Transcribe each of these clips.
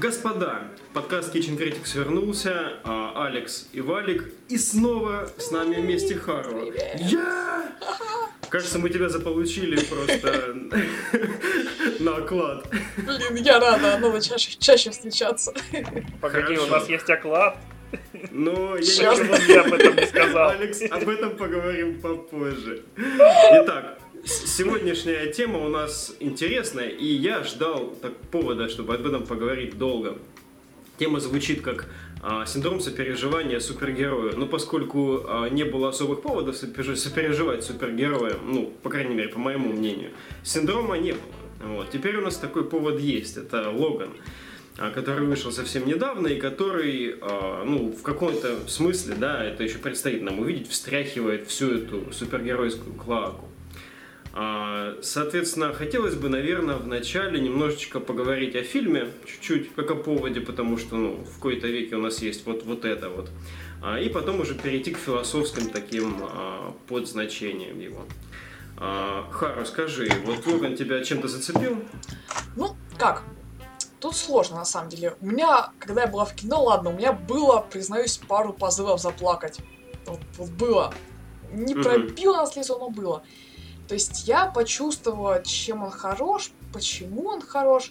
Господа, подкаст Kitchen Critics вернулся, а Алекс и Валик, и снова с нами вместе Хару. Я! Кажется, мы тебя заполучили просто на оклад. Блин, я рада, надо чаще, чаще встречаться. Погоди, у нас есть оклад. Но я Сейчас ничего я об этом не сказал. Алекс, об этом поговорим попозже. Итак, сегодняшняя тема у нас интересная, и я ждал так, повода, чтобы об этом поговорить долго. Тема звучит как а, синдром сопереживания супергероя. Но поскольку а, не было особых поводов сопер- сопереживать супергероя, ну, по крайней мере, по моему мнению, синдрома не было. Вот. Теперь у нас такой повод есть. Это Логан а, который вышел совсем недавно и который, а, ну, в каком-то смысле, да, это еще предстоит нам увидеть, встряхивает всю эту супергеройскую клаку. А, Соответственно, хотелось бы, наверное, вначале немножечко поговорить о фильме, чуть-чуть, как о поводе, потому что, ну, в какой-то веке у нас есть вот, вот это вот. А, И потом уже перейти к философским таким а, подзначениям его. Хару, скажи, вот Логан тебя чем-то зацепил? Ну, как? Тут сложно, на самом деле. У меня, когда я была в кино, ладно, у меня было, признаюсь, пару позывов заплакать. Вот, вот было. Не Мгм. пробило на слезу, но было. То есть я почувствовала, чем он хорош, почему он хорош,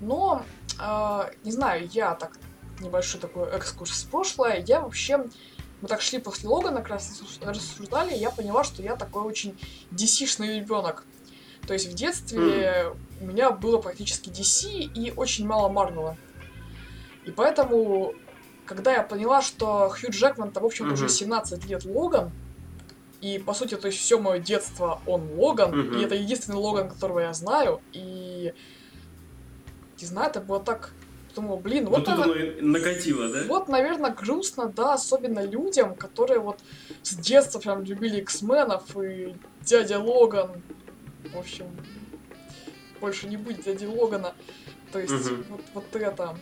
но, э, не знаю, я так, небольшой такой экскурс в прошлое, я вообще, мы так шли после Логана, как раз рассуж- рассуждали, я поняла, что я такой очень DC-шный ребенок. То есть в детстве у меня было практически DC и очень мало Марвела. И поэтому, когда я поняла, что Хью Джекман-то, в общем-то, уже Мгм. 17 лет Логан, и, по сути, то есть все мое детство он Логан, Мгм. и это единственный Логан, которого я знаю, и... Не знаю, это было так... Думала, блин, Вот вот тут она... накатило, да? Вот, наверное, грустно, да, особенно людям, которые вот с детства прям любили X-менов и дядя Логан. В общем, больше не будет дяди Логана. То есть Мгм. вот, вот это.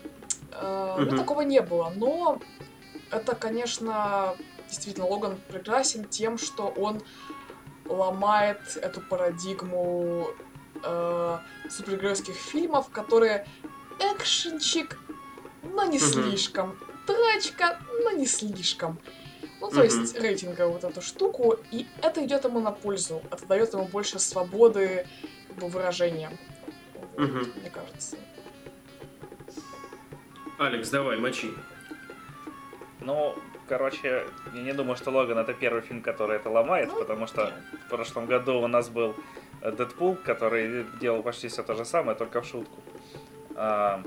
Э, Мгм. Ну, такого не было. Но это, конечно, действительно, Логан прекрасен тем, что он ломает эту парадигму э, супергеройских фильмов, которые экшенчик, но не Мгм. слишком. Драчка, но не слишком. Ну, то Мгм. есть рейтинга вот эту штуку, и это идет ему на пользу. Это дает ему больше свободы как бы, выражения. Вот, Мгм. Мне кажется. Алекс, давай, мочи. Ну, короче, я не думаю, что Логан это первый фильм, который это ломает, Ну, потому что в прошлом году у нас был э, Дэдпул, который делал почти все то же самое, только в шутку. А,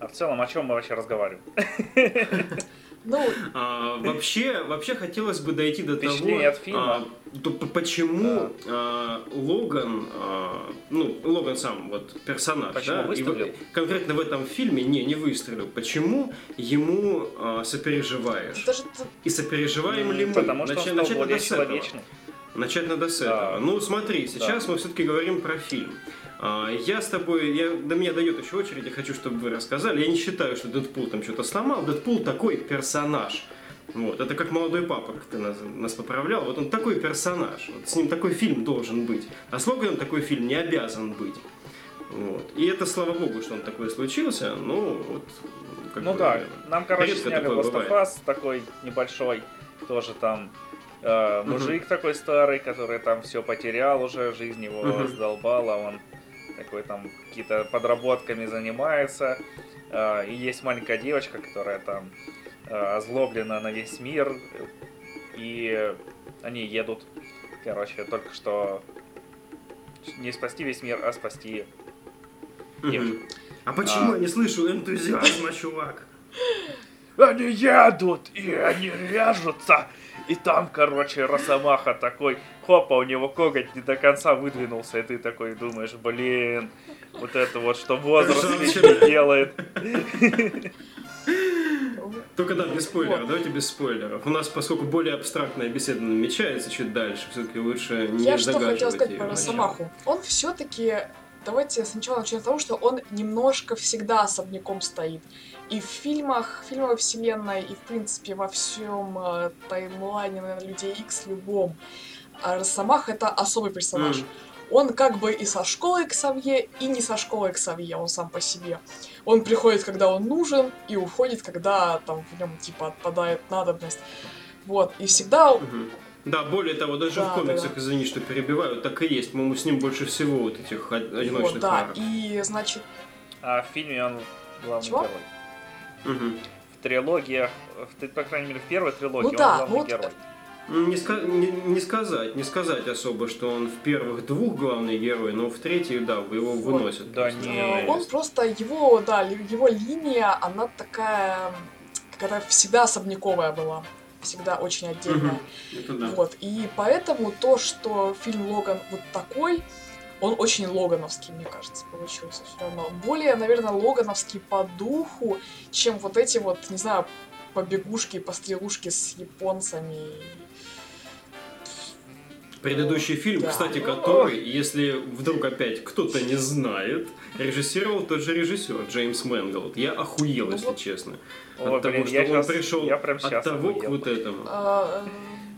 а в целом, о чем мы вообще разговариваем? Ну, А, вообще, вообще хотелось бы дойти до того, от фильма. а, то почему а, Логан, а, ну Логан сам вот персонаж, Почему да, и в- выстрелил? конкретно в этом фильме не не выстрелил. Почему ему а, сопереживаешь? даже И сопереживаем ли мы? Потому что он Начать- стал начать более надо с этого. человечным. Начать надо с Да. этого. Ну, смотри, сейчас мы все-таки говорим про фильм. А, Я с тобой, я, до меня дает еще очередь, я хочу, чтобы вы рассказали. Я не считаю, что Дэдпул там что-то сломал. Дэдпул такой персонаж. Вот, это как молодой папа, как ты нас, нас поправлял. Вот он такой персонаж. Вот с ним такой фильм должен быть. А с Логаном такой фильм не обязан быть. Вот. И это слава богу, что он такой случился. Ну, вот, как Ну бы, да, нам, короче, сняли. Us такой небольшой, тоже там э, мужик такой старый, который там все потерял уже, жизнь его Мгм. сдолбала, он такой там какие-то подработками занимается. Э, и есть маленькая девочка, которая там э, озлоблена на весь мир, и они едут, короче, только что не спасти весь мир, а спасти девочку. А почему А. я не слышу энтузиазма, чувак? Они едут, и они режутся. И там, короче, Росомаха такой, хопа, у него коготь не до конца выдвинулся, и ты такой думаешь, блин, вот это вот, что возраст людьми делает. Только да, без спойлеров, давайте без спойлеров. У нас, поскольку более абстрактная беседа намечается чуть дальше, все-таки лучше не Я что хотела сказать про. Росомаху. Он все-таки, давайте сначала начнем с того, что он немножко всегда особняком стоит. И в фильмах, фильмовой вселенной, и в принципе во всем э, таймлайне, наверное, Людей Икс любом. А Росомах это особый персонаж. Мгм. он как бы и со школы к Савье, и не со школы к Савье, он сам по себе. Он приходит, когда он нужен, и уходит, когда там в нем типа отпадает надобность. Вот, и всегда... Угу. Да, более того, даже да, в комиксах, да. извини, что перебиваю, так и есть. Мы с ним больше всего вот этих одиночных вот, да, и, значит... А в фильме он главный Чего? герой. Угу. В трилогиях, в, по крайней мере, в первой трилогии ну, да, он главный вот герой. Не, не, не сказать, не сказать особо, что он в первых двух главный герой, но в третьей, да, его выносят. Да, не. Он просто его, да, его линия, она такая, какая всегда особняковая была всегда очень отдельная. Угу. Да. Вот. И поэтому то, что фильм Логан вот такой, он очень логановский, мне кажется, получился все равно. Более, наверное, логановский по духу, чем вот эти вот, не знаю, побегушки, пострелушки с японцами Предыдущий фильм, да. кстати, который, если вдруг опять кто-то не знает, режиссировал тот же режиссер Джеймс Мэнголд. Я охуел, ну, если вот. честно. О, от блин, того, что он сейчас, пришел я прям от того охуел. к вот этому. А,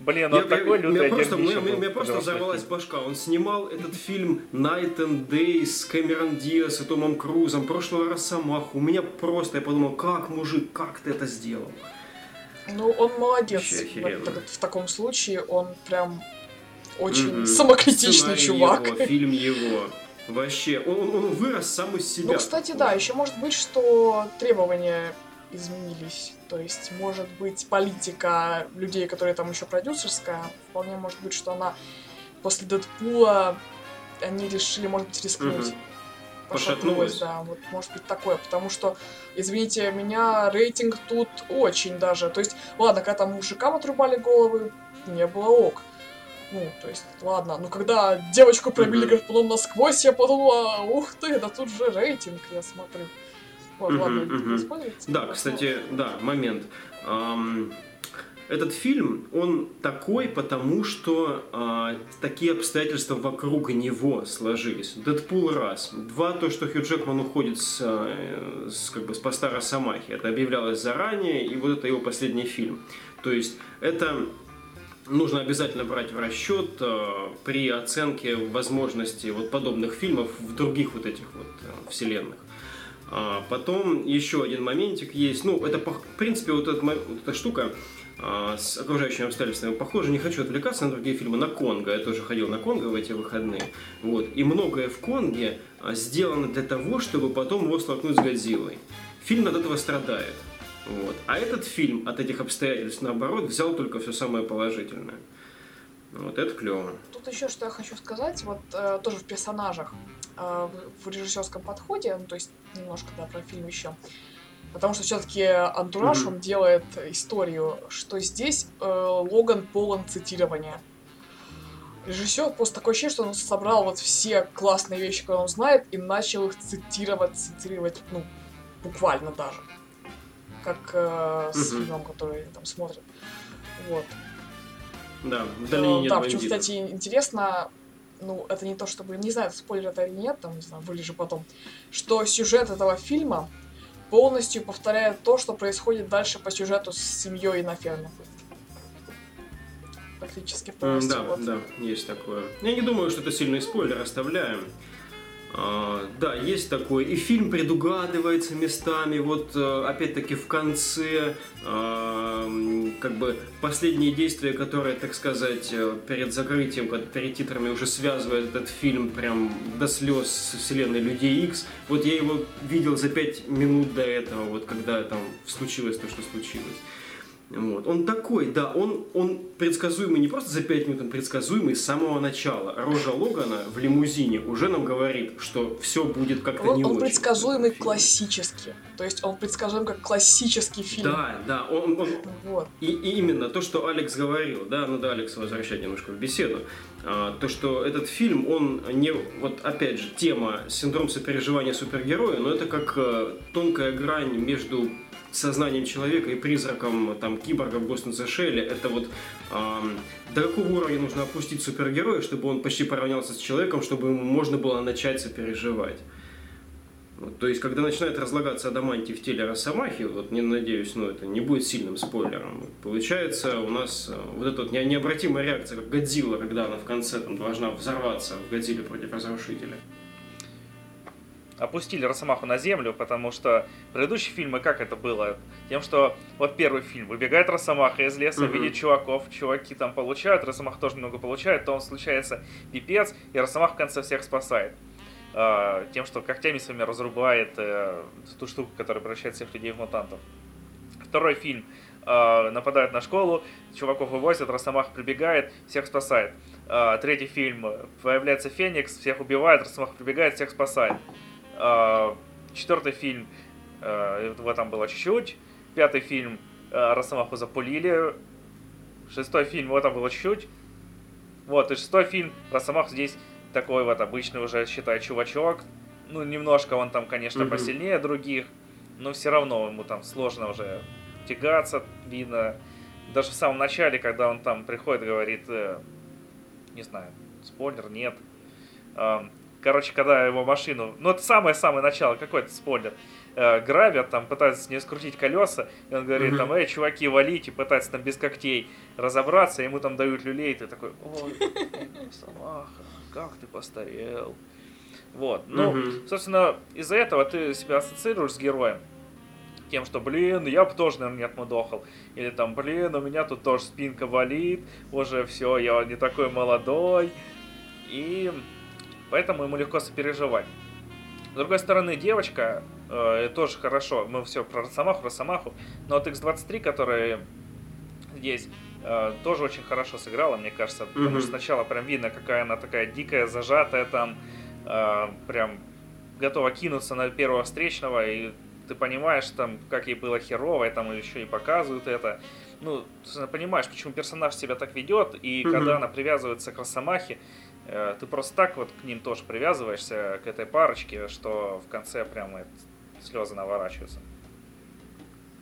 Блин, он я, такой лютый я, просто, мне, мне, мне просто взорвалась башка. Он снимал этот фильм Knight and Day с Кэмерон Диас и Томом Крузом. Прошлого Росомаху. У меня просто, я подумал, как, мужик, как ты это сделал? Ну, он молодец. В, в таком случае он прям очень mm-hmm. самокритичный Сценарий чувак. Его, фильм его. Вообще, он, он вырос сам из себя. Ну, кстати, да, еще может быть, что требования изменились. То есть, может быть, политика людей, которые там еще продюсерская, вполне может быть, что она после Дэдпула они решили, может быть, рискнуть. Угу. Пошатнулась, да, вот может быть такое, потому что, извините меня, рейтинг тут очень даже, то есть, ладно, когда там мужикам отрубали головы, не было ок, ну, то есть, ладно, ну когда девочку пробили гарпуном насквозь, я подумала, ух ты, да тут же рейтинг, я смотрю. Вот, ладно. Да, кстати, да, момент. Этот фильм, он такой, потому что э, такие обстоятельства вокруг него сложились. Дэдпул раз. Два, то, что Хью Джекман уходит с, э, с, как бы, с поста Росомахи. Это объявлялось заранее, и вот это его последний фильм. То есть, это нужно обязательно брать в расчет э, при оценке возможности вот подобных фильмов в других вот этих вот э, вселенных. А потом еще один моментик есть. Ну, это, в принципе, вот эта, вот эта штука а, с окружающими обстоятельствами похоже. Не хочу отвлекаться на другие фильмы. На Конго. Я тоже ходил на Конго в эти выходные. Вот. И многое в Конге а, сделано для того, чтобы потом его столкнуть с Годзиллой. Фильм от этого страдает. Вот. А этот фильм от этих обстоятельств, наоборот, взял только все самое положительное. Вот это клево. Тут еще что я хочу сказать, вот э, тоже в персонажах, в, в режиссерском подходе, ну, то есть немножко да, про фильм еще. Потому что все-таки антураж, mm-hmm. он делает историю, что здесь э, Логан полон цитирования. Режиссер просто такое ощущение, что он собрал вот все классные вещи, которые он знает, и начал их цитировать, цитировать, ну, буквально даже как э, с угу. фильмом, который там смотрят. Вот. Да, в долине нет Да, почему, кстати, интересно, ну, это не то, чтобы, не знаю, спойлер это или нет, там, не знаю, вылежу потом, что сюжет этого фильма полностью повторяет то, что происходит дальше по сюжету с семьей на ферме. Практически полностью. Да, вот. да, есть такое. Я не думаю, что это сильный спойлер, оставляем. А, да, есть такое. И фильм предугадывается местами. Вот э, опять-таки в конце а, как бы последние действия, которые, так сказать, э, перед закрытием, перед титрами уже связывают этот фильм прям до слез с вселенной Людей Икс. Вот я его видел за пять минут до этого, вот когда там случилось то, что случилось. Вот. Он такой, да, он, он предсказуемый не просто за 5 минут, он предсказуемый с самого начала. Рожа Логана в лимузине уже нам говорит, что все будет как-то не он очень. Он предсказуемый классически. То есть он предсказуем как классический фильм. Да, да, он, он вот. и, и именно то, что Алекс говорил, да, надо Алекса возвращать немножко в беседу, а, то, что этот фильм, он не, вот опять же, тема синдром сопереживания супергероя, но это как э, тонкая грань между сознанием человека и призраком там киборга в Ghost Shell, это вот эм, до какого уровня нужно опустить супергероя, чтобы он почти поравнялся с человеком, чтобы ему можно было начать сопереживать. Вот, то есть, когда начинает разлагаться адамантий в теле Росомахи, вот не надеюсь, но это не будет сильным спойлером, получается у нас э, вот эта вот необратимая реакция, как Годзилла, когда она в конце там должна взорваться в Годзилле против Разрушителя опустили Росомаху на землю, потому что предыдущие фильмы, как это было? Тем, что вот первый фильм, выбегает Росомаха из леса, mm-hmm. видит чуваков, чуваки там получают, Росомаха тоже много получает, то он случается пипец, и Росомах в конце всех спасает. А, тем, что когтями своими разрубает э, ту штуку, которая превращает всех людей в мутантов. Второй фильм. Э, нападают на школу, чуваков вывозят, Росомах прибегает, всех спасает. Э, третий фильм. Появляется Феникс, всех убивает, Росомах прибегает, всех спасает. А, четвертый фильм, э, в этом было чуть-чуть. Пятый фильм э, Росомаху запулили. Шестой фильм, в этом было чуть-чуть. Вот, и шестой фильм Росомах здесь такой вот обычный уже, считай, чувачок. Ну, немножко он там, конечно, mm-hmm. посильнее других, но все равно ему там сложно уже тягаться, видно. Даже в самом начале, когда он там приходит, говорит, э, не знаю, спойлер, нет. Короче, когда его машину... Ну, это самое-самое начало, какой-то спойлер. Э, грабят, там пытаются с нее скрутить колеса, и он говорит, mm-hmm. там, эй, чуваки, валите, пытается там без когтей разобраться, ему там дают люлей, и ты такой, ой, Самаха, как ты постарел. Вот, ну, mm-hmm. собственно, из-за этого ты себя ассоциируешь с героем, тем, что, блин, я бы тоже, наверное, не отмудохал. Или там, блин, у меня тут тоже спинка болит, уже все, я не такой молодой. И Поэтому ему легко сопереживать. С другой стороны, девочка э, тоже хорошо. Мы все про Росомаху, Росомаху. Но вот X23, которая здесь э, тоже очень хорошо сыграла, мне кажется. Mm-hmm. Потому что сначала прям видно, какая она такая дикая, зажатая там. Э, прям готова кинуться на первого встречного. И ты понимаешь, там, как ей было херово, и там еще и показывают это. Ну, понимаешь, почему персонаж себя так ведет. И mm-hmm. когда она привязывается к Росомахе, ты просто так вот к ним тоже привязываешься, к этой парочке, что в конце прямо слезы наворачиваются.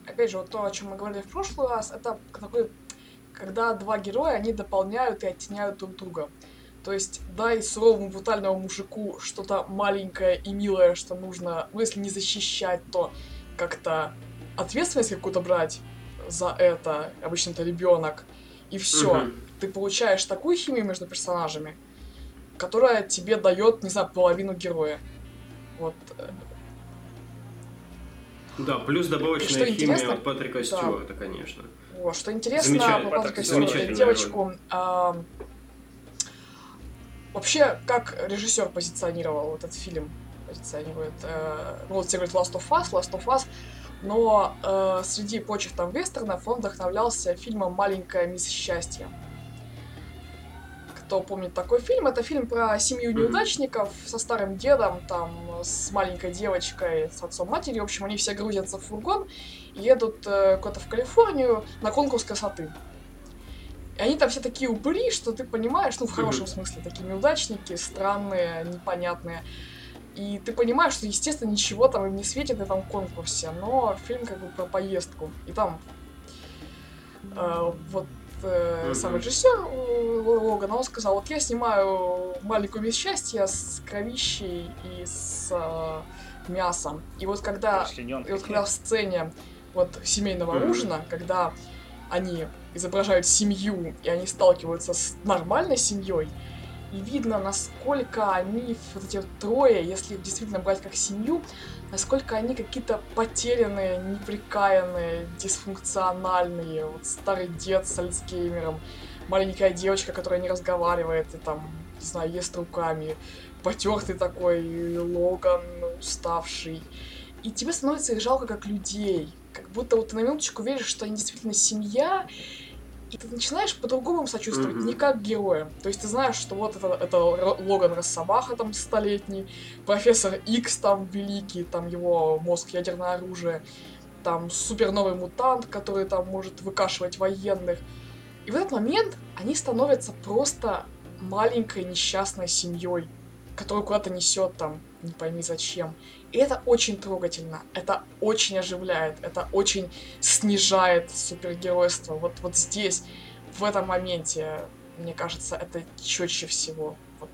Опять же, вот то, о чем мы говорили в прошлый раз, это такой, когда два героя, они дополняют и оттеняют друг друга. То есть, дай суровому брутальному мужику что-то маленькое и милое, что нужно, ну, если не защищать, то как-то ответственность какую-то брать за это, обычно это ребенок, и все. Угу. Ты получаешь такую химию между персонажами, которая тебе дает, не знаю, половину героя. Вот. Э. Да, плюс добавочная химия интересно, от Патрика Стюарта, да. конечно. Вот, что интересно по Патрику Стюарту, девочку... А, вообще, как режиссер позиционировал этот фильм? Позиционирует... А, ну, вот все говорят Last of Us, Last of Us, но э, среди прочих там вестернов он вдохновлялся фильмом «Маленькая мисс счастья» кто помнит такой фильм, это фильм про семью неудачников со старым дедом, там, с маленькой девочкой, с отцом матери. В общем, они все грузятся в фургон едут э, куда-то в Калифорнию на конкурс красоты. И они там все такие упыри, что ты понимаешь, ну, в хорошем смысле, такие неудачники, странные, непонятные. И ты понимаешь, что, естественно, ничего там им не светит в этом конкурсе, но фильм как бы про поездку. И там э, вот э, сам режиссер Логана, он сказал, вот я снимаю «Маленькую мисс счастья» с кровищей и с э, мясом. И вот когда, и вот когда в сцене вот семейного mm-hmm. ужина, когда они изображают семью, и они сталкиваются с нормальной семьей, и видно, насколько они, вот эти вот трое, если их действительно брать как семью, насколько они какие-то потерянные, неприкаянные, дисфункциональные. Вот старый дед с Альцгеймером, маленькая девочка, которая не разговаривает и там, не знаю, ест руками, потертый такой Логан, уставший. И тебе становится их жалко как людей. Как будто вот ты на минуточку веришь, что они действительно семья, и ты начинаешь по-другому сочувствовать, mm-hmm. не как героя. То есть ты знаешь, что вот это, это Логан Росомаха там столетний, профессор Икс там великий, там его мозг ядерное оружие, там супер новый мутант, который там может выкашивать военных. И в этот момент они становятся просто маленькой несчастной семьей, которую куда-то несет там, не пойми зачем. И это очень трогательно, это очень оживляет, это очень снижает супергеройство. Вот, вот здесь, в этом моменте, мне кажется, это четче всего, вот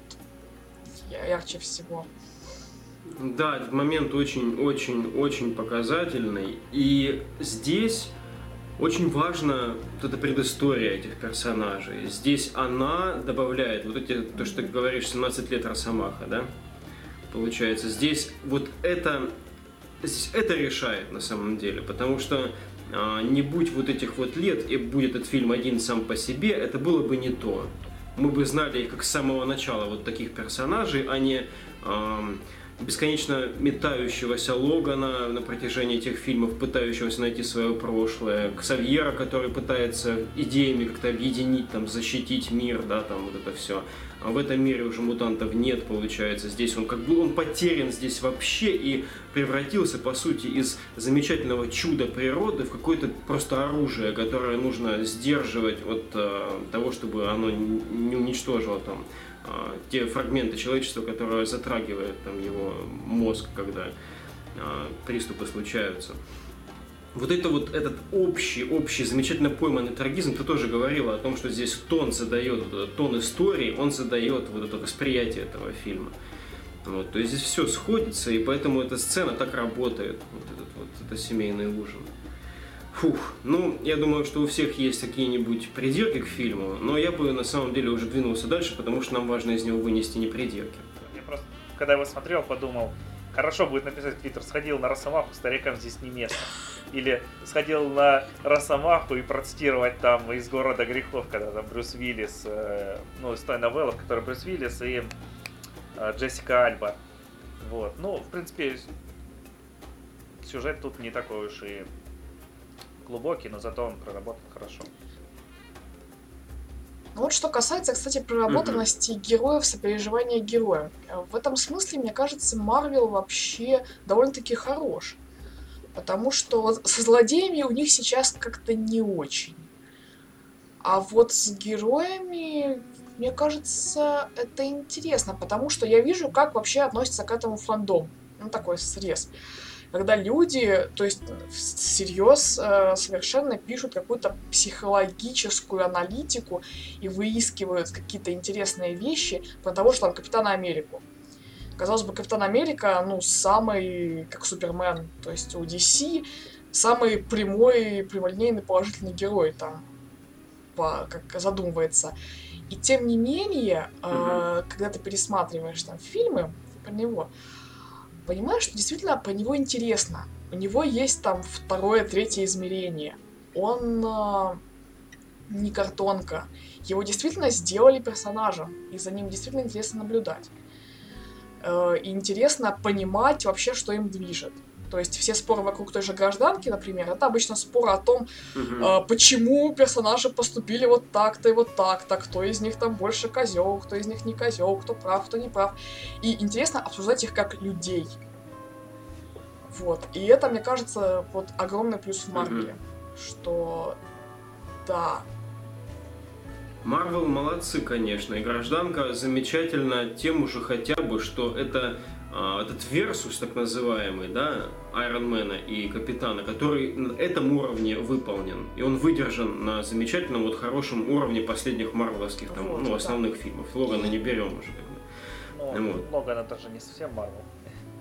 ярче всего. Да, этот момент очень-очень-очень показательный. И здесь очень важно вот эта предыстория этих персонажей. Здесь она добавляет вот эти, то, что ты говоришь, 17 лет Росомаха, да? Получается, здесь вот это, здесь это решает на самом деле, потому что а, не будь вот этих вот лет и будет этот фильм один сам по себе, это было бы не то. Мы бы знали их как с самого начала вот таких персонажей, а не а, бесконечно метающегося Логана на протяжении этих фильмов, пытающегося найти свое прошлое, Ксавьера, который пытается идеями как-то объединить, там, защитить мир, да, там, вот это все. А в этом мире уже мутантов нет, получается. Здесь он как бы он потерян здесь вообще и превратился, по сути, из замечательного чуда природы в какое-то просто оружие, которое нужно сдерживать от э, того, чтобы оно не уничтожило там те фрагменты человечества, которые затрагивают там, его мозг, когда а, приступы случаются. Вот это вот этот общий, общий, замечательно пойманный трагизм, ты тоже говорила о том, что здесь тон задает, тон истории, он задает вот это восприятие этого фильма. Вот, то есть здесь все сходится, и поэтому эта сцена так работает, вот этот вот, это семейный ужин. Фух, ну, я думаю, что у всех есть какие-нибудь придирки к фильму, но я бы на самом деле уже двинулся дальше, потому что нам важно из него вынести не придирки. Я просто, когда его смотрел, подумал, хорошо будет написать Твиттер, сходил на Росомаху, старикам здесь не место. Или сходил на Росомаху и процитировать там из города грехов, когда там Брюс Уиллис, э, ну, из той новеллы, в которой Брюс Уиллис и э, Джессика Альба. Вот. Ну, в принципе, сюжет тут не такой уж и глубокий, но зато он проработан хорошо. Ну вот что касается, кстати, проработанности mm-hmm. героев, сопереживания героя. В этом смысле, мне кажется, Марвел вообще довольно-таки хорош. Потому что со злодеями у них сейчас как-то не очень. А вот с героями, мне кажется, это интересно, потому что я вижу, как вообще относится к этому фандом. Ну, такой срез когда люди, то есть всерьез э, совершенно пишут какую-то психологическую аналитику и выискивают какие-то интересные вещи про того, что там Капитана Америку. Казалось бы, Капитан Америка, ну, самый, как Супермен, то есть у DC, самый прямой, прямолинейный положительный герой там, по, как задумывается. И тем не менее, mm-hmm. э, когда ты пересматриваешь там фильмы про него, понимаешь, что действительно по него интересно. У него есть там второе, третье измерение. Он э, не картонка. Его действительно сделали персонажем, и за ним действительно интересно наблюдать. Э, интересно понимать вообще, что им движет. То есть все споры вокруг той же гражданки, например, это обычно споры о том, угу. э, почему персонажи поступили вот так-то и вот так-то, кто из них там больше козел, кто из них не козел, кто прав, кто не прав. И интересно обсуждать их как людей. Вот. И это, мне кажется, вот огромный плюс в Марвеле. Угу. Что да, Марвел молодцы, конечно, и гражданка замечательно тем уже хотя бы, что это этот версус, так называемый, да, Айронмена и Капитана, который на этом уровне выполнен. И он выдержан на замечательном, вот хорошем уровне последних марвеловских, там, вот, ну, основных да. фильмов. Логана не берем уже. Как бы. Ну, вот. Логан это же не совсем Марвел.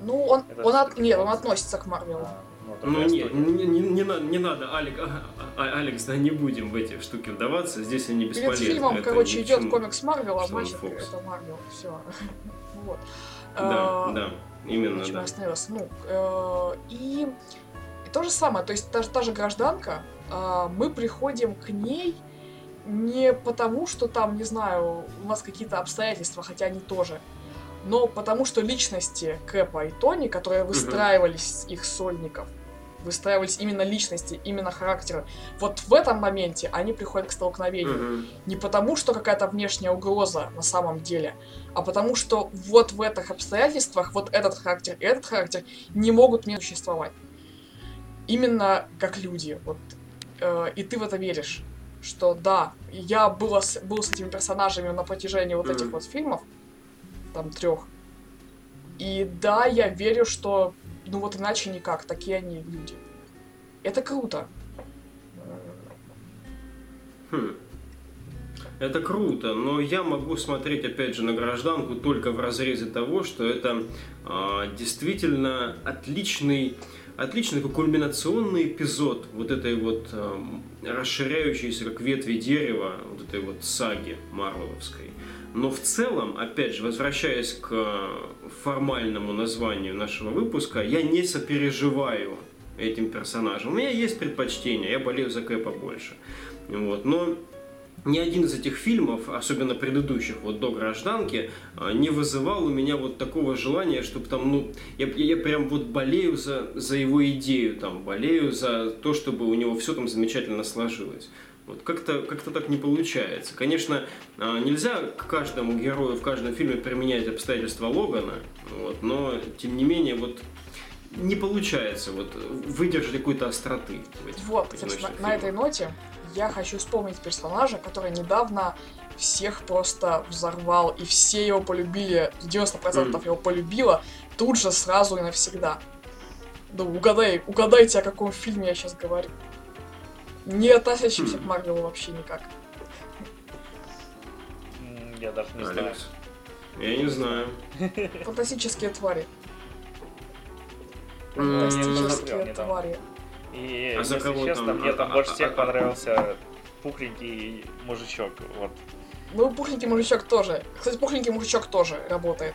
Ну, он, он от, нет, он относится к Марвелу. А, ну, ну не, не, не, не, надо, не надо, Алек, а, а, Алекс, да, не будем в эти штуки вдаваться, здесь они бесполезны. Перед фильмом, это короче, идет комикс Марвел, а значит, это Марвел, все. вот. Да, э, да, именно, да. остановился. Ну, э, и, и то же самое, то есть та, та же гражданка, э, мы приходим к ней не потому, что там, не знаю, у нас какие-то обстоятельства, хотя они тоже, но потому что личности Кэпа и Тони, которые выстраивались их сольников, выстраивались именно личности, именно характеры. Вот в этом моменте они приходят к столкновению. Mm-hmm. Не потому, что какая-то внешняя угроза на самом деле, а потому что вот в этих обстоятельствах вот этот характер и этот характер не могут не существовать. Именно как люди. Вот, э, и ты в это веришь. Что да, я была с, был с этими персонажами на протяжении вот mm-hmm. этих вот фильмов, там трех. И да, я верю, что ну вот иначе никак, такие они люди. Это круто. Хм. Это круто, но я могу смотреть, опять же, на гражданку только в разрезе того, что это э, действительно отличный, отличный такой кульминационный эпизод вот этой вот э, расширяющейся, как ветви дерева, вот этой вот саги Марвеловской. Но в целом, опять же, возвращаясь к формальному названию нашего выпуска, я не сопереживаю этим персонажам. У меня есть предпочтение, я болею за Кэпа больше. Вот. Но ни один из этих фильмов, особенно предыдущих, вот до гражданки, а, не вызывал у меня вот такого желания, чтобы там, ну, я, я прям вот болею за, за его идею, там, болею за то, чтобы у него все там замечательно сложилось. Вот как-то как так не получается. Конечно, а, нельзя к каждому герою в каждом фильме применять обстоятельства Логана, вот, но тем не менее вот не получается вот выдержать какой-то остроты. Вот, на, на этой ноте я хочу вспомнить персонажа, который недавно всех просто взорвал, и все его полюбили, 90% mm. его полюбило, тут же сразу и навсегда. Да угадай, угадайте, о каком фильме я сейчас говорю. Не относящийся mm. к Марвелу вообще никак. Я даже не Алекс. знаю. Я не знаю. Фантастические твари. Фантастические твари. И, а за если кого честно, там? мне там а, больше а, всех а, понравился пухленький мужичок. Вот. Ну, пухленький мужичок тоже. Кстати, пухленький мужичок тоже работает.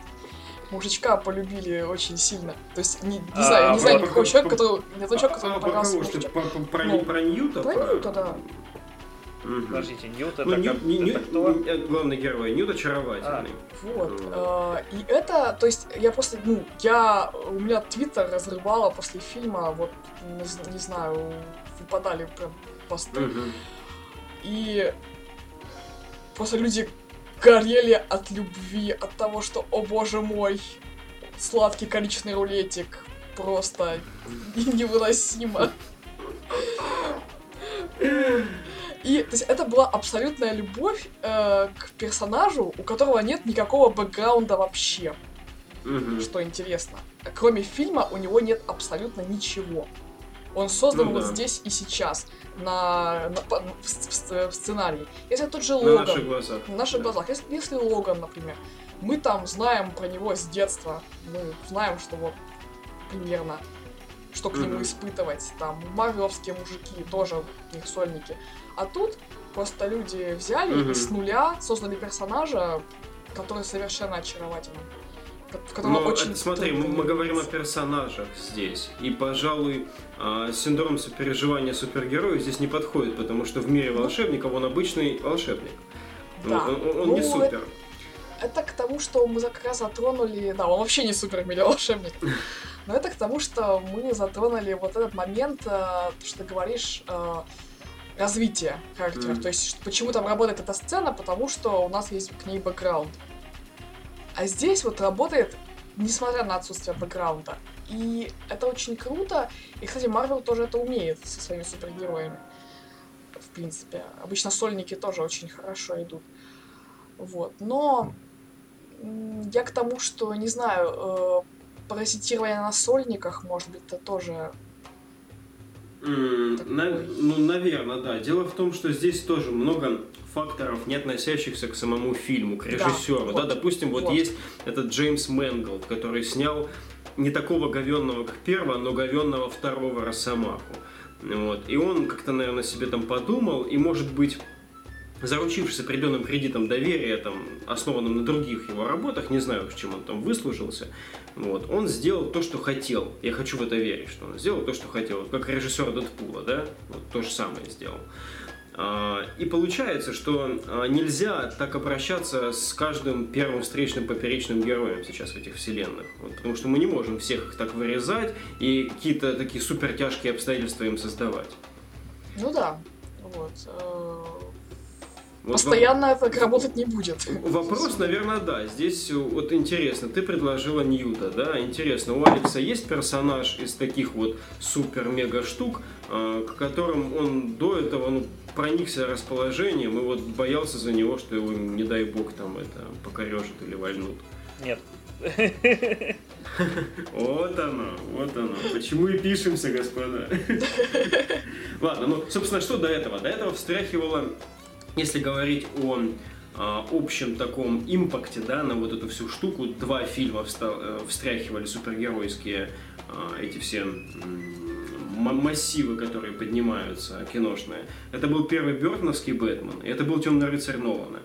Мужичка полюбили очень сильно. То есть, не, не а, знаю, не знаю никакого человека, который... Не тот человек, который понравился Про, ну, про Ньюта? Про Ньюта, да. Угу. Подождите, Ньют это, ну, как, Нью, это кто? Главный герой, Ньют очаровательный. А, вот. А, и это, то есть, я просто, ну, я, у меня твиттер разрывало после фильма, вот, не, не знаю, выпадали прям посты. Угу. И просто люди горели от любви, от того, что, о боже мой, сладкий количественный рулетик, просто невыносимо. И то есть, это была абсолютная любовь э, к персонажу, у которого нет никакого бэкграунда вообще. Mm-hmm. Что интересно. Кроме фильма, у него нет абсолютно ничего. Он создан mm-hmm. вот здесь и сейчас, на, на, в, в, в сценарии. Если тот же Логан. На наших глазах. На наших да. глазах. Если, если Логан, например, мы там знаем про него с детства. Мы знаем, что вот примерно что к mm-hmm. нему испытывать. Там марвеловские мужики тоже у них сольники. А тут просто люди взяли mm-hmm. и с нуля создали персонажа, который совершенно очаровательный. В котором Но очень это, смотри, мы, мы говорим о персонажах здесь. И, пожалуй, э, синдром сопереживания супергероя здесь не подходит, потому что в мире ну. волшебников он обычный волшебник. Да. Он, он, он ну, не супер. Это, это к тому, что мы как раз затронули... Да, он вообще не супер волшебник. Но это к тому, что мы затронули вот этот момент, э, что ты говоришь, э, развитие характера. Mm. То есть, почему там работает эта сцена, потому что у нас есть к ней бэкграунд. А здесь вот работает, несмотря на отсутствие бэкграунда. И это очень круто. И, кстати, Марвел тоже это умеет со своими супергероями. В принципе. Обычно сольники тоже очень хорошо идут. Вот. Но я к тому, что, не знаю, э, паразитирование на сольниках, может быть, это тоже Mm, на, ну, наверное, да. Дело в том, что здесь тоже много факторов, не относящихся к самому фильму, к режиссеру. Да, вот, да? Допустим, вот, вот есть этот Джеймс Мэнглд, который снял не такого говенного, как первого, но говенного второго Росомаху. Вот. И он как-то, наверное, себе там подумал, и, может быть, заручившись определенным кредитом доверия, там, основанным на других его работах, не знаю, с чем он там выслужился, вот, он сделал то, что хотел. Я хочу в это верить, что он сделал то, что хотел. Вот как режиссер Дэдпула, да, вот то же самое сделал. А, и получается, что а, нельзя так обращаться с каждым первым встречным поперечным героем сейчас в этих вселенных. Вот, потому что мы не можем всех их так вырезать и какие-то такие супер тяжкие обстоятельства им создавать. Ну да. Вот. Э, Постоянно так работать не будет. Вопрос, наверное, да. Здесь вот интересно, ты предложила Ньюта, да? Интересно, у Алекса есть персонаж из таких вот супер-мега штук, э, к которым он до этого ну, проникся расположением и вот боялся за него, что его, не дай бог, там это покорежит или вольнут? Нет. Вот оно, вот оно. Почему и пишемся, господа. Ладно, ну, собственно, что до этого? До этого встряхивало если говорить о а, общем таком импакте, да, на вот эту всю штуку, два фильма вста- встряхивали супергеройские а, эти все массивы, которые поднимаются, киношные. Это был первый Бертоновский Бэтмен, и это был Темный рыцарь Нолана.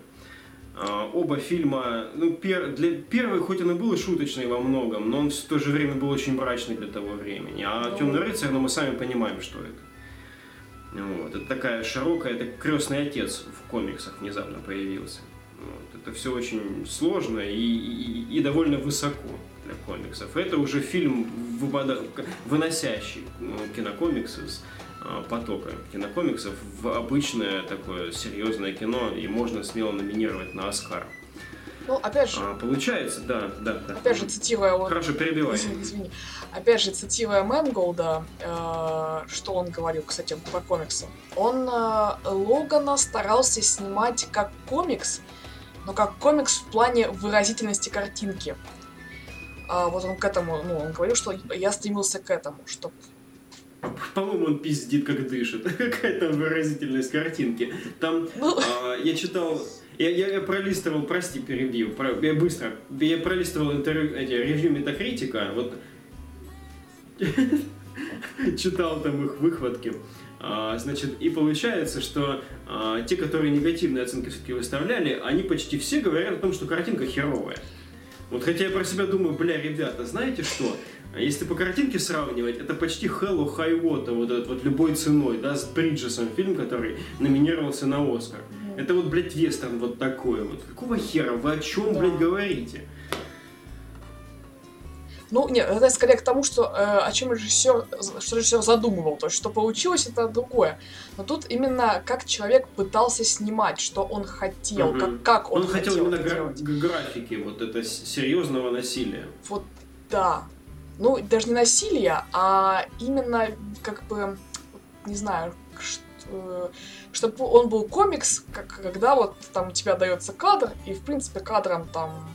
А, оба фильма, ну, пер, для, первый, хоть он и был шуточный во многом, но он в то же время был очень мрачный для того времени. А. Темный рыцарь, ну, мы сами понимаем, что это. Вот. Это такая широкая, это крестный отец в комиксах внезапно появился. Вот. Это все очень сложно и, и, и довольно высоко для комиксов. Это уже фильм, выносящий ну, кинокомиксы с а, потока кинокомиксов в обычное такое серьезное кино, и можно смело номинировать на Оскар. Ну, опять же... А, получается, да, да, да. Опять же, цитируя... Вот, Хорошо, перебивай. Извини, извини. Опять же, цитируя Мэнголда, э, что он говорил, кстати, про комиксы. Он э, Логана старался снимать как комикс, но как комикс в плане выразительности картинки. А вот он к этому, ну, он говорил, что я стремился к этому, чтобы по-моему, он пиздит, как дышит. Какая там выразительность картинки. Там ну... а, я читал я, я, я пролистывал, прости, перебью, про, я быстро, я пролистывал интервью, эти, ревью Метакритика, вот читал там их выхватки. А, значит, и получается, что а, те, которые негативные оценки все-таки выставляли, они почти все говорят о том, что картинка херовая. Вот хотя я про себя думаю, бля, ребята, знаете что? Если по картинке сравнивать, это почти Hello High Water, вот этот вот любой ценой, да, с Бриджесом фильм, который номинировался на Оскар. Это вот, блядь, вестерн вот такой вот. Какого хера? Вы о чем, да. блядь, говорите? Ну, нет, это скорее к тому, что э, о чем режиссер, что режиссер задумывал. То есть, что получилось, это другое. Но тут именно как человек пытался снимать, что он хотел, угу. как, как он, он хотел. Он хотел именно гра- графики, вот это серьезного насилия. Вот да. Ну, даже не насилие, а именно, как бы, не знаю, что, чтобы он был комикс, как, когда вот там у тебя дается кадр, и в принципе кадром там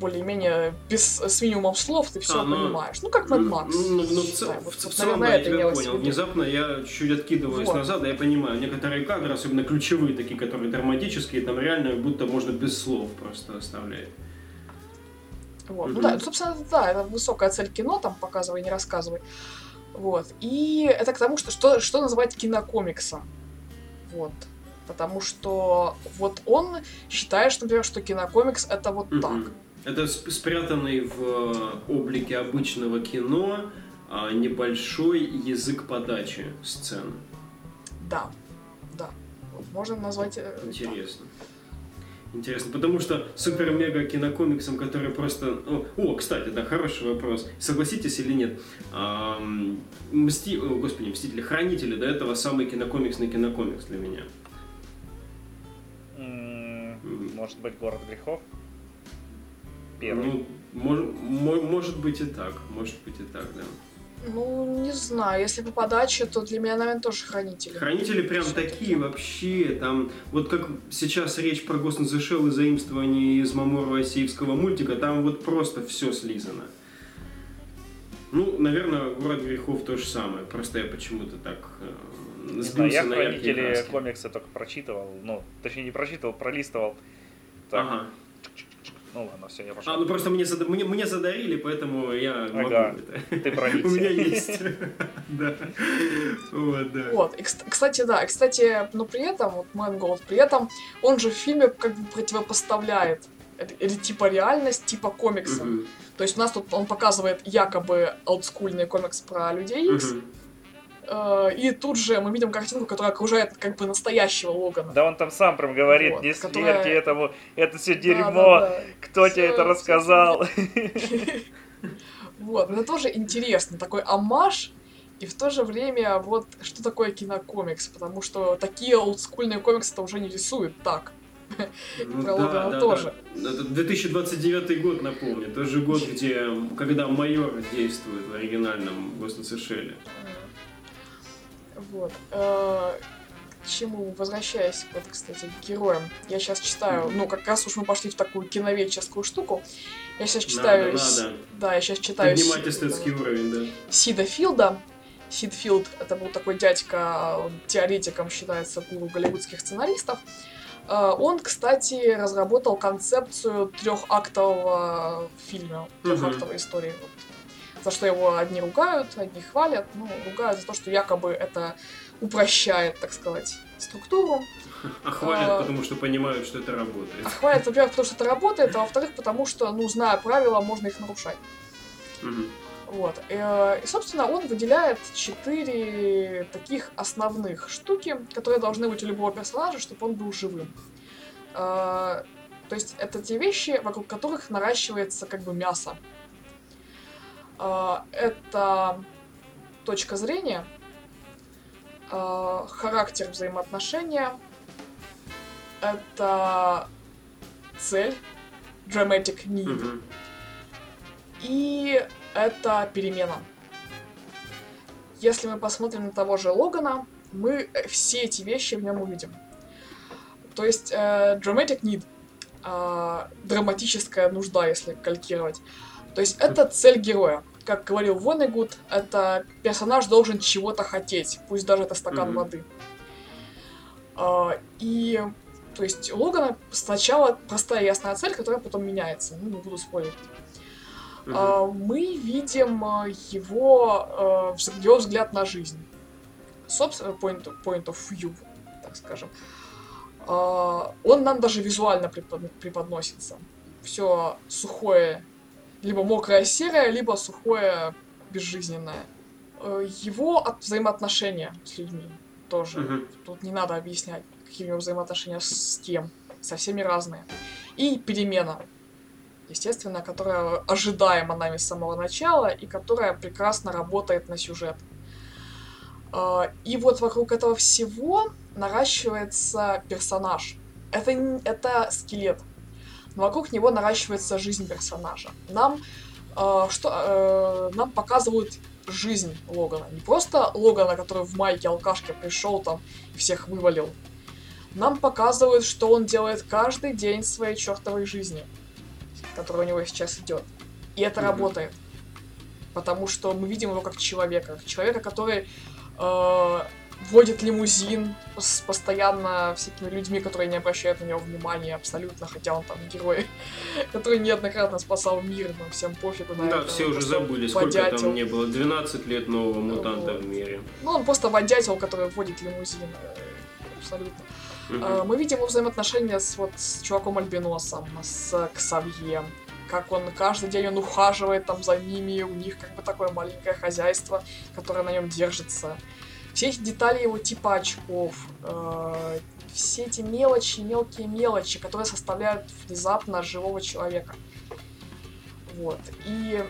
более-менее без, с минимумом слов ты все а, ну, понимаешь. Ну, как Mad Max. Ну, ну, в, да, в, в, в целом, да, я тебя понял. Внезапно я чуть откидываюсь вот. назад, да, я понимаю, некоторые кадры, особенно ключевые, такие, которые драматические, там реально будто можно без слов просто оставлять. Вот. Mm-hmm. Ну да, собственно, да, это высокая цель кино, там показывай, не рассказывай. Вот. И это к тому, что что, что называть кинокомиксом. Вот. Потому что вот он считает, что, например, что кинокомикс это вот mm-hmm. так. Это спрятанный в облике обычного кино а, небольшой язык подачи сцены. Да, да. можно назвать... Э, Интересно. Интересно, потому что супер-мега кинокомиксом, который просто... О, о, кстати, да, хороший вопрос. Согласитесь или нет? А, Мсти... О, господи, Мстители, Хранители до этого самый кинокомиксный кинокомикс для меня. Может быть, Город грехов? Первый. Ну, может, может быть и так, может быть и так, да. Ну, не знаю, если по подаче, то для меня, наверное, тоже хранители. Хранители прям такие вообще, там, вот как сейчас речь про Shell и заимствование из Маморова Асеевского мультика, там вот просто все слизано. Ну, наверное, Город грехов то же самое, просто я почему-то так э, не знаю, я Хранители комиксы только прочитывал, ну, точнее не прочитывал, пролистывал. Так, ага. Ну ладно, все, я пошел. А, ну просто мне, зада... мне, мне задарили, поэтому я ага, могу это. Ты проникся. У меня есть. Да. Вот, да. Вот, и, кстати, да, кстати, но при этом, вот Мэнголд, при этом он же в фильме как бы противопоставляет или типа реальность, типа комикса. То есть у нас тут он показывает якобы олдскульный комикс про людей Икс, Э, и тут же мы видим картинку, которая окружает как бы настоящего Логана. Да он там сам прям говорит, вот, не которая... смерти этому, это все дерьмо, да, да, да. кто все, тебе это рассказал? Вот, это тоже интересно, такой амаш, и в то же время вот что такое кинокомикс, потому что такие олдскульные комиксы-то уже не рисуют так. Ну, про да, да, тоже. Да. Это 2029 год, напомню. Тот год, где, когда майор действует в оригинальном Гостон Сешеле. Вот. Э, к чему, возвращаясь, вот, кстати, к героям, я сейчас читаю, ну, как раз уж мы пошли в такую киноведческую штуку, я сейчас читаю... Надо, надо. Да, я сейчас читаю... Поднимать эстетский уровень, да. Сида Филда, Сид Филд, это был такой дядька, он теоретиком считается гуру голливудских сценаристов. Э, Он, кстати, разработал концепцию трехактового фильма, трехактовой истории. Вот. За что его одни ругают, одни хвалят, ну, ругают за то, что якобы это упрощает, так сказать, структуру. А хвалят, А. потому что понимают, что это работает. А хвалят, во-первых, потому что это работает, а во-вторых, потому что, ну, зная правила, можно их нарушать. Мгм. Вот. Э, И, собственно, он выделяет четыре таких основных штуки, которые должны быть у любого персонажа, чтобы он был живым. Э, То есть это те вещи, вокруг которых наращивается как бы мясо. Э, Это точка зрения, э, характер взаимоотношения, это цель, dramatic need, Мгм. и это перемена. Если мы посмотрим на того же Логана, мы э, все эти вещи в нем увидим. То есть э, dramatic need, э, драматическая нужда, если калькировать. То есть это цель героя. Как говорил Вонегуд, это персонаж должен чего-то хотеть, пусть даже это стакан Мгм. воды. А, и то есть у Логана сначала простая ясная цель, которая потом меняется. Ну, не буду спорить. Мгм. А, мы видим а, его, а, его взгляд на жизнь. Собственно, point, point of view, так скажем. А, Он нам даже визуально препод- преподносится. Все сухое, либо мокраое серое, либо сухое безжизненное. Э, Его от- взаимоотношения с людьми тоже. Мгм. Тут не надо объяснять, какие у него взаимоотношения с кем. Со всеми разные. И перемена естественно, которая ожидаема нами с самого начала и которая прекрасно работает на сюжет. А, И вот вокруг этого всего наращивается персонаж. Это, это скелет. Но вокруг него наращивается жизнь персонажа. Нам, а, что, э, нам показывают жизнь Логана. Не просто Логана, который в майке алкашке пришел там и всех вывалил. Нам показывают, что он делает каждый день своей чертовой жизни который у него сейчас идет. И это Мгм. работает. Потому что мы видим его как человека. Как человека, который э, водит лимузин с постоянно всякими людьми, которые не обращают на него внимания абсолютно, хотя он там герой, который неоднократно спасал мир, но всем пофигу на Да, это. все Он уже забыли, сколько водятел. там не было. 12 лет нового мутанта Вот. в мире. Ну, он просто водятел, который водит лимузин. э, Абсолютно. Э, Мы видим его взаимоотношения с, вот, с чуваком Альбиносом, с Ксавье. Как он каждый день он ухаживает там за ними, у них как бы такое маленькое хозяйство, которое на нем держится. Все эти детали его типа очков, э, все эти мелочи, мелкие мелочи, которые составляют внезапно живого человека. Вот. И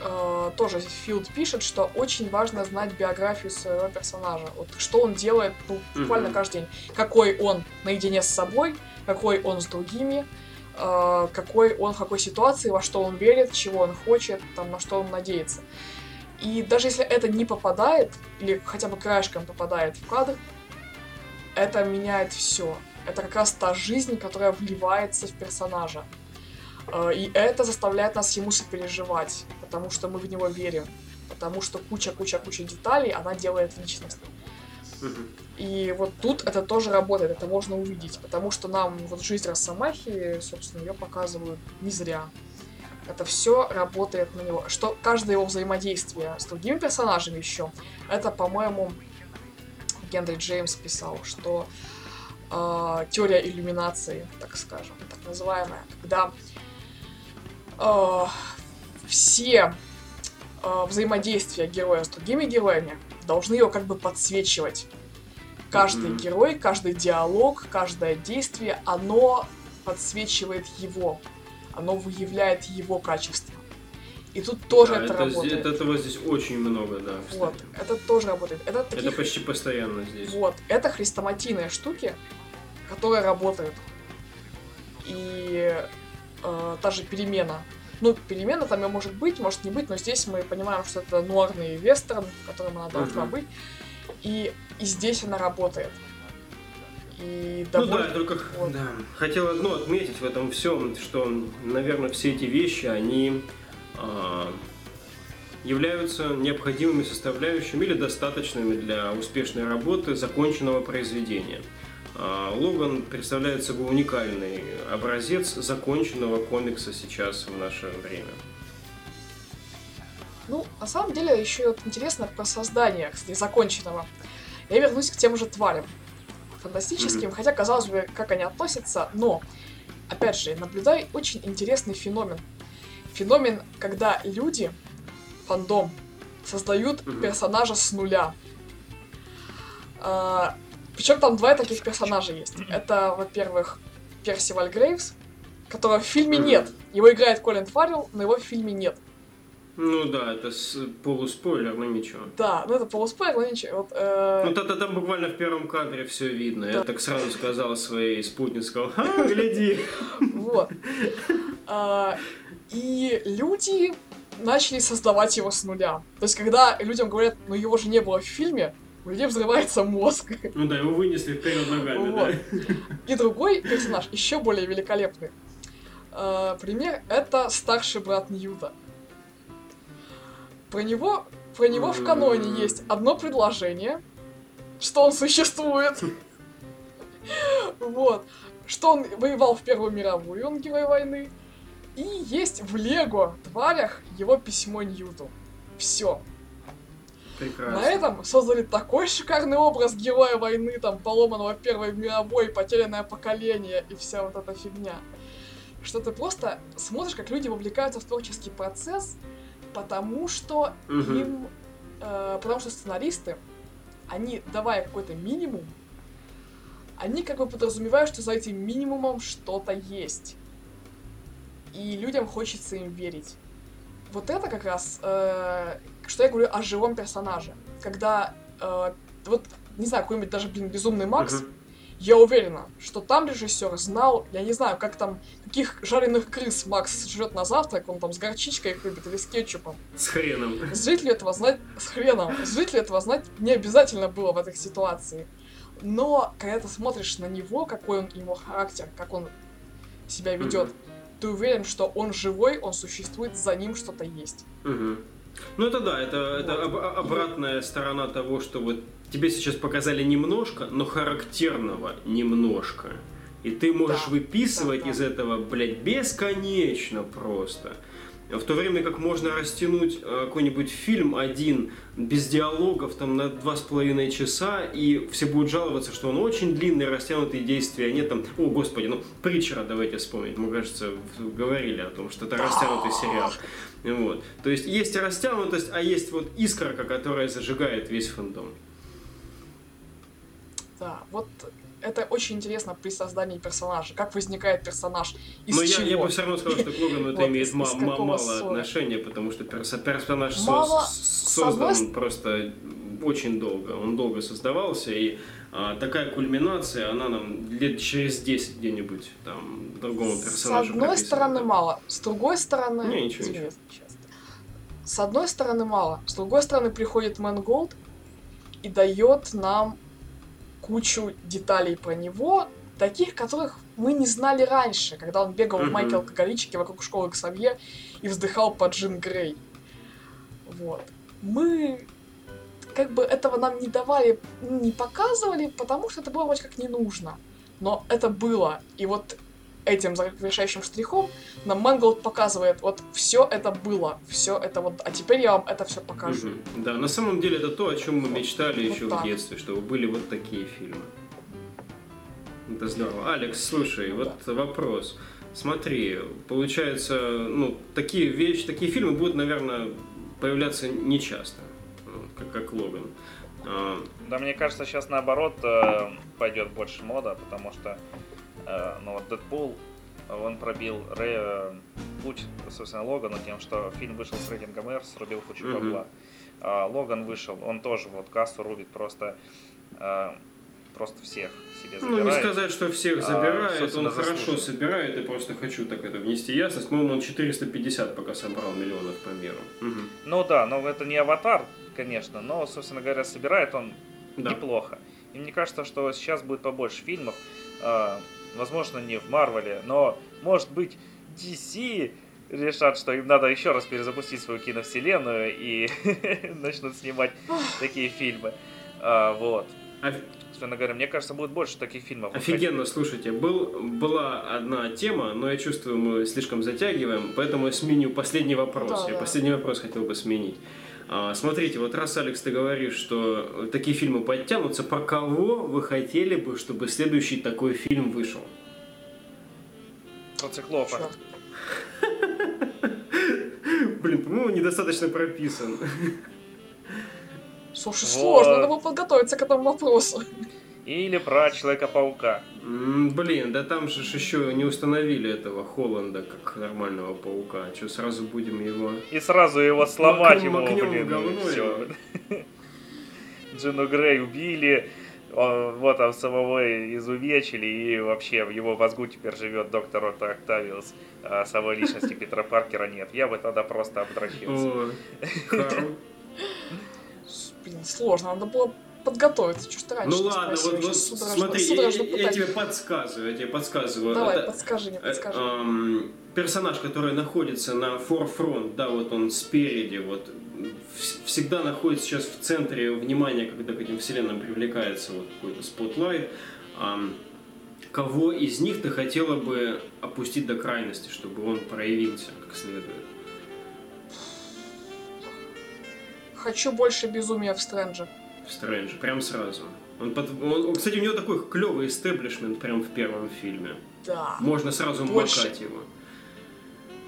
э, тоже Филд пишет, что очень важно знать биографию своего персонажа. Вот что он делает ну, буквально Мгм. каждый день. Какой он наедине с собой, какой он с другими, э, какой он в какой ситуации, во что он верит, чего он хочет, там, на что он надеется. И даже если это не попадает, или хотя бы краешком попадает в кадр, это меняет все. Это как раз та жизнь, которая вливается в персонажа. Э, И это заставляет нас ему сопереживать, потому что мы в него верим. Потому что куча-куча-куча деталей она делает личность. И вот тут это тоже работает, это можно увидеть, потому что нам вот жизнь Росомахи, собственно, ее показывают не зря. Это все работает на него. Что каждое его взаимодействие с другими персонажами еще, это, по-моему, Генри Джеймс писал, что э, теория иллюминации, так скажем, так называемая, когда э, все э, взаимодействия героя с другими героями должны его как бы подсвечивать. Каждый Мгм. герой, каждый диалог, каждое действие, оно подсвечивает его. Оно выявляет его качество. И тут тоже Да, это, это работает. это- этого здесь очень много, да. кстати. Вот, это тоже работает. Это, такие Это почти постоянно здесь. вот, это хрестоматийные штуки, которые работают. И э, та же перемена. Ну, перемена там и может быть, может не быть, но здесь мы понимаем, что это нуарный вестерн, в котором она должна Мгм. быть. И, и здесь она работает. И Ну да, довольно... я только вот. да, хотел одно отметить в этом всем, что, наверное, все эти вещи, они а, являются необходимыми составляющими или достаточными для успешной работы законченного произведения. А, Логан представляет собой уникальный образец законченного комикса сейчас в наше время. Ну, на самом деле, еще вот интересно про создание, кстати, законченного. Я вернусь к тем же тварям фантастическим, mm-hmm. хотя, казалось бы, как они относятся, но, опять же, наблюдаю очень интересный феномен. Феномен, когда люди, фандом, создают mm-hmm. персонажа с нуля. А, причем там два таких персонажа есть. Это, во-первых, Персиваль Грейвс, которого в фильме mm-hmm. нет. Его играет Колин Фаррелл, но его в фильме нет. Ну да, это с полуспойлер, но ничего. Да, ну это полуспойлер, но ничего. Вот, э... Ну тогда там буквально в первом кадре все видно. Да. Я так сразу сказал своей спутнице, сказал, ха, гляди. Вот. А, и люди начали создавать его с нуля. То есть, когда людям говорят, ну его же не было в фильме, у людей взрывается мозг. Ну да, его вынесли вперед ногами, вот. да. И другой персонаж, еще более великолепный. А, пример — это старший брат Ньюта. Про него, про него в каноне есть одно предложение, что он существует. Вот. Что он воевал в Первую мировую, он герой войны. И есть в Лего тварях его письмо Ньюту. Все. Прекрасно. На этом создали такой шикарный образ героя войны, там, поломанного Первой мировой, потерянное поколение и вся вот эта фигня. Что ты просто смотришь, как люди вовлекаются в творческий процесс, потому что угу. им, э, потому что сценаристы, они, давая какой-то минимум, они как бы подразумевают, что за этим минимумом что-то есть. И людям хочется им верить. Вот это как раз, э, что я говорю о живом персонаже. Когда, э, вот, не знаю, какой-нибудь даже, блин, безумный Макс, uh-huh. Я уверена, что там режиссер знал, я не знаю, как там, каких жареных крыс Макс жрет на завтрак, он там с горчичкой их любит или с кетчупом. С хреном. Зрителю этого знать, с хреном, зрителю этого знать не обязательно было в этой ситуации. Но, когда ты смотришь на него, какой он, его характер, как он себя ведет, mm-hmm. ты уверен, что он живой, он существует, за ним что-то есть. Mm-hmm. Ну это да, это, вот. это об, обратная сторона того, что вот тебе сейчас показали немножко, но характерного немножко. И ты можешь да, выписывать да, да. из этого, блядь, бесконечно просто. В то время как можно растянуть э, какой-нибудь фильм один без диалогов там на два с половиной часа, и все будут жаловаться, что он очень длинный, растянутые действия, нет там, о господи, ну, Притчера давайте вспомнить, мы, кажется, говорили о том, что это растянутый сериал. Вот. То есть есть растянутость, а есть вот искорка, которая зажигает весь фандом. Да, вот это очень интересно при создании персонажа. Как возникает персонаж, из Но чего. Я, я бы все равно сказал, что к Логану это имеет мало отношения, потому что персонаж создан просто очень долго. Он долго создавался, и а, такая кульминация, она нам лет через 10 где-нибудь там другому персонажу С одной стороны мало, с другой стороны... Не, ничего, ничего. С одной стороны мало, с другой стороны приходит Мэнголд и дает нам кучу деталей про него, таких, которых мы не знали раньше, когда он бегал mm-hmm. в майке алкоголичке вокруг школы Ксавье и вздыхал по Джин Грей. Вот. Мы как бы этого нам не давали, не показывали, потому что это было вроде как не нужно. Но это было. И вот этим завершающим штрихом нам Мэнголд показывает, вот все это было, все это вот, а теперь я вам это все покажу. Угу. Да, на самом деле это то, о чем мы мечтали вот еще так. в детстве, чтобы были вот такие фильмы. Это здорово. Алекс, слушай, да. вот вопрос. Смотри, получается, ну, такие вещи, такие фильмы будут, наверное, появляться нечасто, как, как Логан. А, да, мне кажется, сейчас наоборот э, пойдет больше мода, потому что но вот Дэдпул, он пробил Рэй, э, путь, собственно, Логану тем, что фильм вышел с рейтингом R, срубил кучу бабла. Mm-hmm. А Логан вышел, он тоже вот кассу рубит просто э, просто всех себе забирает. Ну, не сказать, что всех а, забирает, а, он хорошо собирает, я просто хочу так это внести ясность. По-моему, он 450 пока собрал миллионов по миру. Угу. Ну да, но это не аватар, конечно, но, собственно говоря, собирает он да. неплохо. И мне кажется, что сейчас будет побольше фильмов возможно, не в Марвеле, но, может быть, DC решат, что им надо еще раз перезапустить свою киновселенную и начнут снимать такие фильмы. А, вот. Собственно говоря, мне кажется, будет больше таких фильмов. Офигенно, слушайте, был, была одна тема, но я чувствую, мы слишком затягиваем, поэтому я сменю последний вопрос. Да, я да. последний вопрос хотел бы сменить. А, смотрите, вот раз, Алекс, ты говоришь, что такие фильмы подтянутся, по кого вы хотели бы, чтобы следующий такой фильм вышел? Про циклопа. Блин, по-моему, недостаточно прописан. Слушай, сложно, надо было подготовиться к этому вопросу. Или про Человека-паука. Блин, да там же еще не установили этого Холланда как нормального паука. Что, сразу будем его... И сразу его сломать ему, блин, говно все. Джину Грей убили, вот там самого изувечили, и вообще в его мозгу теперь живет доктор Отто Октавиус, а самой личности Питера Паркера нет. Я бы тогда просто обдрочился. Блин, сложно, надо было подготовиться, что то раньше Ну ладно, вот, вот смотри, я, я, тебе подсказываю, я тебе подсказываю. Давай, Это, подскажи мне, подскажи. Э, эм, персонаж, который находится на форфронт, да, вот он спереди, вот всегда находится сейчас в центре внимания, когда к этим вселенным привлекается вот какой-то spotlight. Кого из них ты хотела бы опустить до крайности, чтобы он проявился как следует? Хочу больше безумия в Стрэнджа. В Стрэнджа, прям сразу. Он, под... он, кстати, у него такой клевый истеблишмент прям в первом фильме. Да. Можно сразу больше... макать его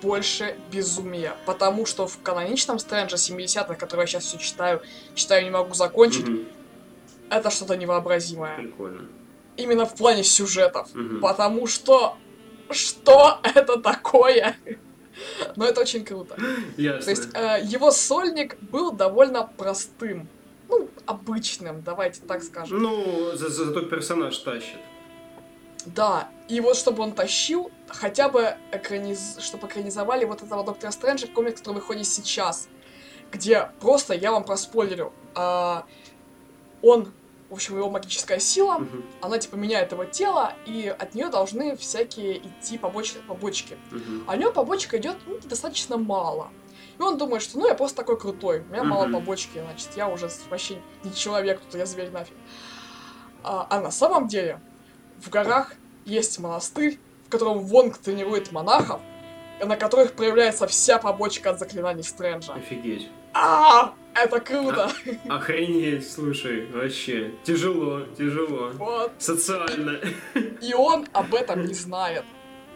больше безумия. Потому что в каноничном Стрэнджа 70-х, который я сейчас все читаю, читаю не могу закончить, угу. это что-то невообразимое. Прикольно. Именно в плане сюжетов. Угу. Потому что... Что это такое? Но это очень круто. Ясно. То есть э, его сольник был довольно простым. Ну, обычным, давайте так скажем. Ну, за зато персонаж тащит. Да, и вот чтобы он тащил, хотя бы экраниз... чтобы экранизовали вот этого Доктора Стрэнджа, комикс, который выходит сейчас, где просто, я вам проспойлерю, а, он в общем, его магическая сила, uh-huh. она типа меняет его тело, и от нее должны всякие идти побочки. побочки. Uh-huh. А у него побочка идет ну, достаточно мало. И он думает, что ну я просто такой крутой, у меня uh-huh. мало побочки, значит, я уже вообще не человек, тут я зверь нафиг. А, а на самом деле в горах есть монастырь, в котором Вонг тренирует монахов, на которых проявляется вся побочка от заклинаний Стрэнджа. Офигеть. А, это круто. А, охренеть, слушай, вообще. Тяжело, тяжело. Вот. Социально. И он об этом не знает.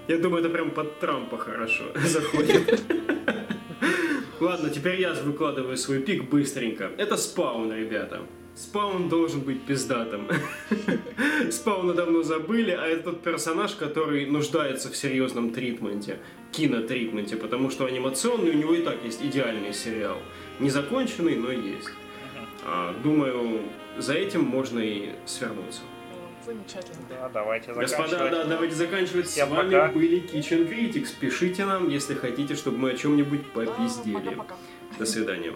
Я думаю, это прям под Трампа хорошо заходит. Ладно, теперь я выкладываю свой пик быстренько. Это спаун, ребята. Спаун должен быть пиздатым. Спауна давно забыли, а это тот персонаж, который нуждается в серьезном тритменте, кинотритменте, потому что анимационный у него и так есть идеальный сериал. Незаконченный, но есть. А, думаю, за этим можно и свернуться. Замечательно. Да, давайте заканчивать. Господа, да, давайте заканчивать. Всем С вами пока. были Kitchen Critics. Пишите нам, если хотите, чтобы мы о чем-нибудь попиздели. Пока-пока. До свидания.